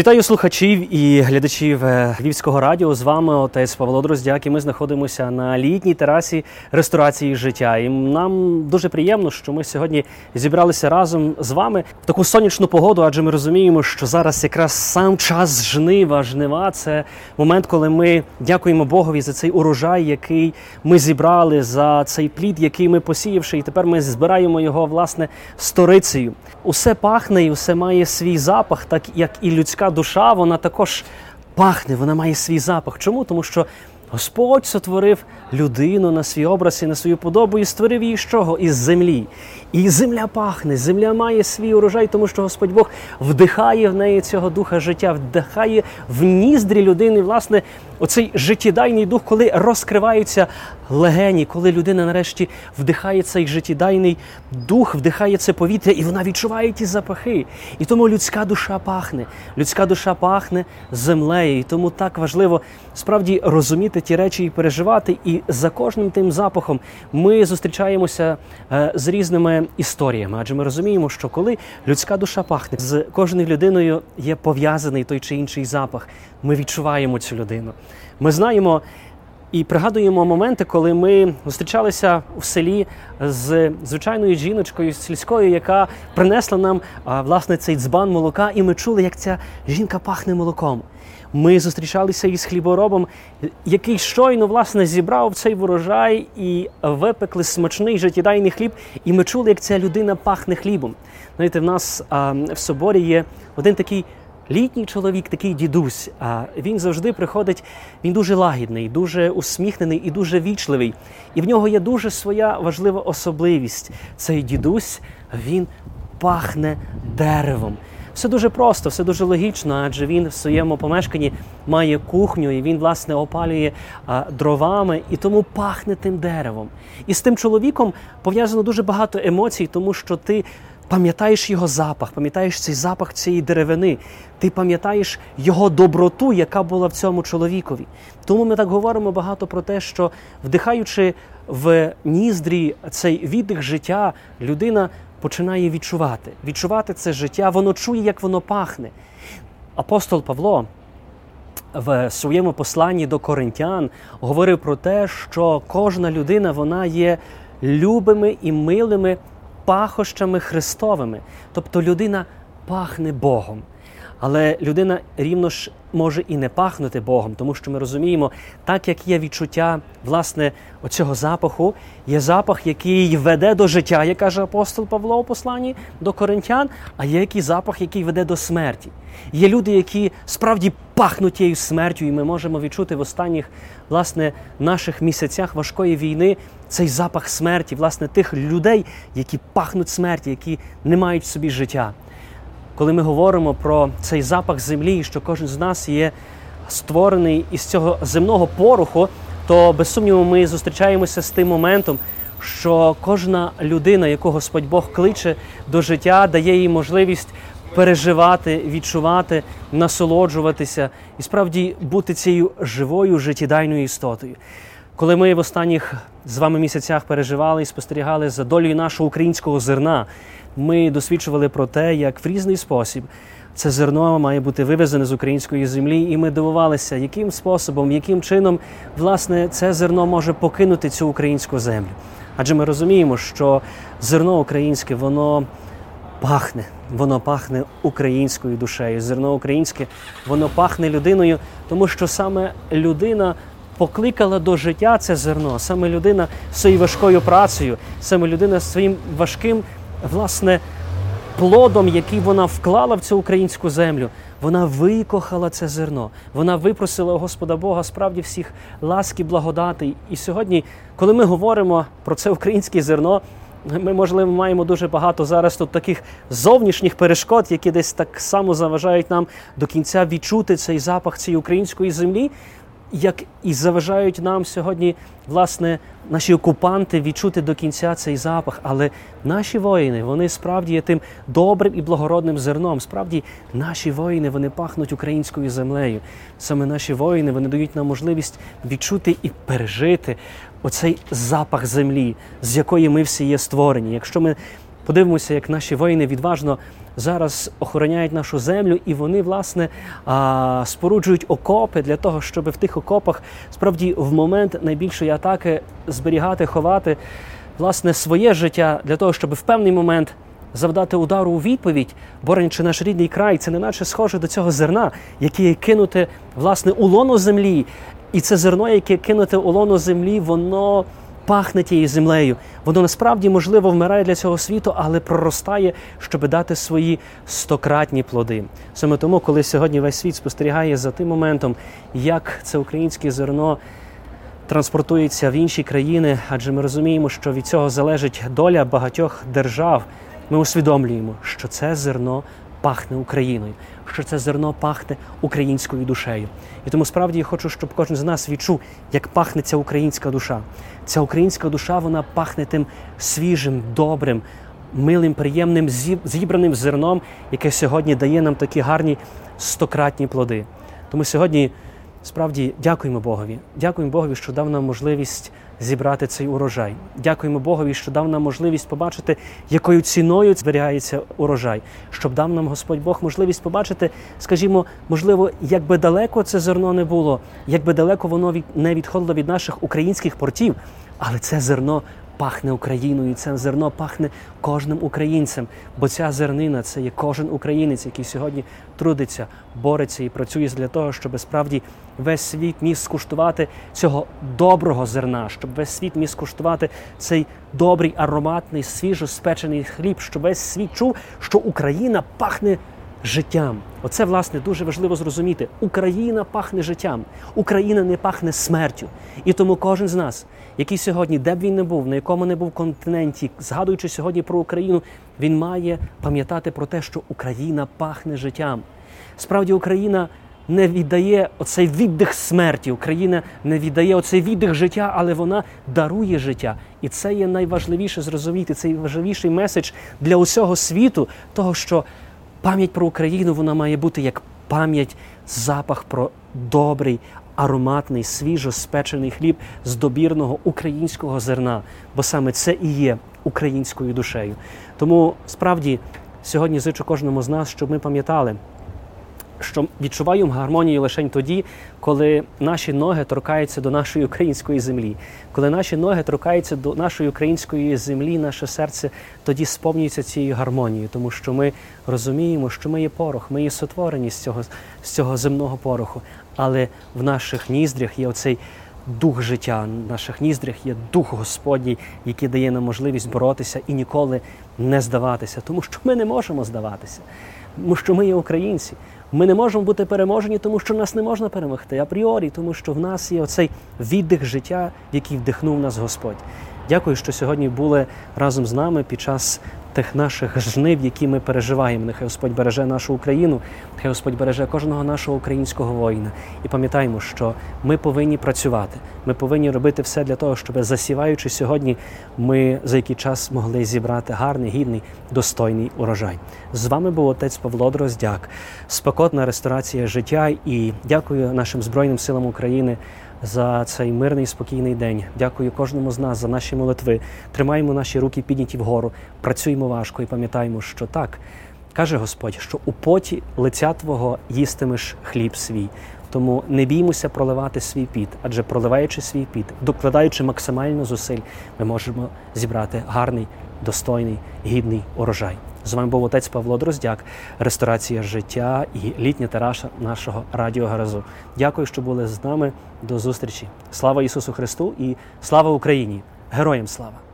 Вітаю слухачів і глядачів е, Львівського радіо. З вами отець Павло Дроздяк. І Ми знаходимося на літній терасі ресторації життя. І нам дуже приємно, що ми сьогодні зібралися разом з вами в таку сонячну погоду, адже ми розуміємо, що зараз якраз сам час жнива, жнива це момент, коли ми дякуємо Богові за цей урожай, який ми зібрали, за цей плід, який ми посіявши, і тепер ми збираємо його власне сторицею. Усе пахне і усе має свій запах, так як і людська душа, вона також пахне, вона має свій запах. Чому? Тому що Господь сотворив людину на свій образ і на свою подобу і створив її з чого? Із землі. І земля пахне, земля має свій урожай, тому що Господь Бог вдихає в неї цього духа життя, вдихає в ніздрі людини, власне, оцей життєдайний дух, коли розкриваються легені, коли людина нарешті вдихає цей життєдайний дух, вдихає це повітря, і вона відчуває ті запахи. І тому людська душа пахне. Людська душа пахне землею. І тому так важливо справді розуміти ті речі і переживати. І за кожним тим запахом ми зустрічаємося е, з різними історіями, адже ми розуміємо, що коли людська душа пахне, з кожною людиною є пов'язаний той чи інший запах. Ми відчуваємо цю людину. Ми знаємо. І пригадуємо моменти, коли ми зустрічалися в селі з звичайною жіночкою сільською, яка принесла нам власне цей дзбан молока, і ми чули, як ця жінка пахне молоком. Ми зустрічалися із хліборобом, який щойно власне зібрав цей ворожай і випекли смачний життєдайний хліб. І ми чули, як ця людина пахне хлібом. Знаєте, в нас а, в соборі є один такий Літній чоловік, такий дідусь, а він завжди приходить, він дуже лагідний, дуже усміхнений і дуже вічливий. І в нього є дуже своя важлива особливість. Цей дідусь він пахне деревом. Все дуже просто, все дуже логічно, адже він в своєму помешканні має кухню і він, власне, опалює а, дровами і тому пахне тим деревом. І з тим чоловіком пов'язано дуже багато емоцій, тому що ти пам'ятаєш його запах, пам'ятаєш цей запах цієї деревини, ти пам'ятаєш його доброту, яка була в цьому чоловікові. Тому ми так говоримо багато про те, що вдихаючи в ніздрі цей віддих життя, людина починає відчувати. Відчувати це життя, воно чує, як воно пахне. Апостол Павло. В своєму посланні до коринтян говорив про те, що кожна людина вона є любими і милими пахощами Христовими. Тобто людина пахне Богом. Але людина рівно ж може і не пахнути Богом, тому що ми розуміємо, так як є відчуття власне оцього запаху, є запах, який веде до життя, як каже апостол Павло у посланні до коринтян, а є який запах, який веде до смерті. Є люди, які справді пахнуть тією смертю, і ми можемо відчути в останніх власне наших місяцях важкої війни цей запах смерті, власне, тих людей, які пахнуть смерті, які не мають в собі життя коли ми говоримо про цей запах землі, що кожен з нас є створений із цього земного пороху, то без сумніву ми зустрічаємося з тим моментом, що кожна людина, яку Господь Бог кличе до життя, дає їй можливість переживати, відчувати, насолоджуватися і справді бути цією живою життєдайною істотою. Коли ми в останніх з вами місяцях переживали і спостерігали за долею нашого українського зерна, ми досвідчували про те, як в різний спосіб це зерно має бути вивезене з української землі, і ми дивувалися, яким способом, яким чином власне це зерно може покинути цю українську землю. Адже ми розуміємо, що зерно українське, воно пахне, воно пахне українською душею. Зерно українське, воно пахне людиною, тому що саме людина. Покликала до життя це зерно, саме людина своєю важкою працею, саме людина своїм важким власне, плодом, який вона вклала в цю українську землю, вона викохала це зерно. Вона випросила у Господа Бога справді всіх ласки, благодати. І сьогодні, коли ми говоримо про це українське зерно, ми, можливо, маємо дуже багато зараз тут таких зовнішніх перешкод, які десь так само заважають нам до кінця відчути цей запах цієї української землі як і заважають нам сьогодні, власне, наші окупанти відчути до кінця цей запах. Але наші воїни, вони справді є тим добрим і благородним зерном. Справді, наші воїни вони пахнуть українською землею. Саме наші воїни вони дають нам можливість відчути і пережити оцей запах землі, з якої ми всі є створені. Якщо ми Подивимося, як наші воїни відважно зараз охороняють нашу землю, і вони, власне, споруджують окопи для того, щоб в тих окопах справді в момент найбільшої атаки зберігати, ховати власне своє життя для того, щоб в певний момент. Завдати удару у відповідь, боронячи наш рідний край, це не наче схоже до цього зерна, яке кинуте власне у лоно землі. І це зерно, яке кинуте у лоно землі, воно пахне тією землею. Воно насправді, можливо, вмирає для цього світу, але проростає, щоб дати свої стократні плоди. Саме тому, коли сьогодні весь світ спостерігає за тим моментом, як це українське зерно. Транспортується в інші країни, адже ми розуміємо, що від цього залежить доля багатьох держав. Ми усвідомлюємо, що це зерно пахне Україною, що це зерно пахне українською душею. І тому справді я хочу, щоб кожен з нас відчув, як пахне ця українська душа. Ця українська душа вона пахне тим свіжим, добрим, милим, приємним, зібраним зерном, яке сьогодні дає нам такі гарні стократні плоди. Тому сьогодні. Справді дякуємо Богові. Дякуємо Богові, що дав нам можливість зібрати цей урожай. Дякуємо Богові, що дав нам можливість побачити, якою ціною зберігається урожай, щоб дав нам Господь Бог можливість побачити, скажімо, можливо, як би далеко це зерно не було, як би далеко воно не відходило від наших українських портів, але це зерно пахне Україною, і це зерно пахне кожним українцем. Бо ця зернина це є кожен українець, який сьогодні трудиться, бореться і працює для того, щоб справді весь світ міг скуштувати цього доброго зерна, щоб весь світ міг скуштувати цей добрий ароматний, свіжо спечений хліб, щоб весь світ чув, що Україна пахне життям. Оце, власне, дуже важливо зрозуміти. Україна пахне життям, Україна не пахне смертю. І тому кожен з нас, який сьогодні, де б він не був, на якому не був континенті, згадуючи сьогодні про Україну, він має пам'ятати про те, що Україна пахне життям. Справді, Україна. Не віддає оцей віддих смерті, Україна не віддає оцей віддих життя, але вона дарує життя. І це є найважливіше зрозуміти. Це найважливіший меседж для усього світу, того що Пам'ять про Україну вона має бути як пам'ять, запах про добрий, ароматний, свіжо спечений хліб з добірного українського зерна, бо саме це і є українською душею. Тому справді сьогодні зичу кожному з нас, щоб ми пам'ятали що відчуваємо гармонію лише тоді, коли наші ноги торкаються до нашої української землі. Коли наші ноги торкаються до нашої української землі, наше серце тоді сповнюється цією гармонією, тому що ми розуміємо, що ми є порох, ми є сотворені з цього, з цього земного пороху, але в наших ніздрях є оцей. Дух життя в наших ніздрях є дух Господній, який дає нам можливість боротися і ніколи не здаватися, тому що ми не можемо здаватися, тому що ми є українці. Ми не можемо бути переможені, тому що нас не можна перемогти апріорі, тому що в нас є оцей віддих життя, який вдихнув нас Господь. Дякую, що сьогодні були разом з нами під час тих наших жнив, які ми переживаємо. Нехай Господь береже нашу Україну, нехай Господь береже кожного нашого українського воїна. І пам'ятаємо, що ми повинні працювати. Ми повинні робити все для того, щоб засіваючи сьогодні, ми за який час могли зібрати гарний, гідний, достойний урожай. З вами був отець Павло Дроздяк, спокотна ресторація життя і дякую нашим Збройним силам України за цей мирний спокійний день. Дякую кожному з нас за наші молитви. Тримаємо наші руки підняті вгору, працюємо важко і пам'ятаємо, що так каже Господь, що у поті лиця Твого їстимеш хліб свій. Тому не біймося проливати свій піт, адже проливаючи свій піт, докладаючи максимально зусиль, ми можемо зібрати гарний, достойний, гідний урожай. З вами був отець Павло Дроздяк, ресторація життя і літня тераша нашого радіо Гаразу. Дякую, що були з нами. До зустрічі. Слава Ісусу Христу і слава Україні! Героям слава!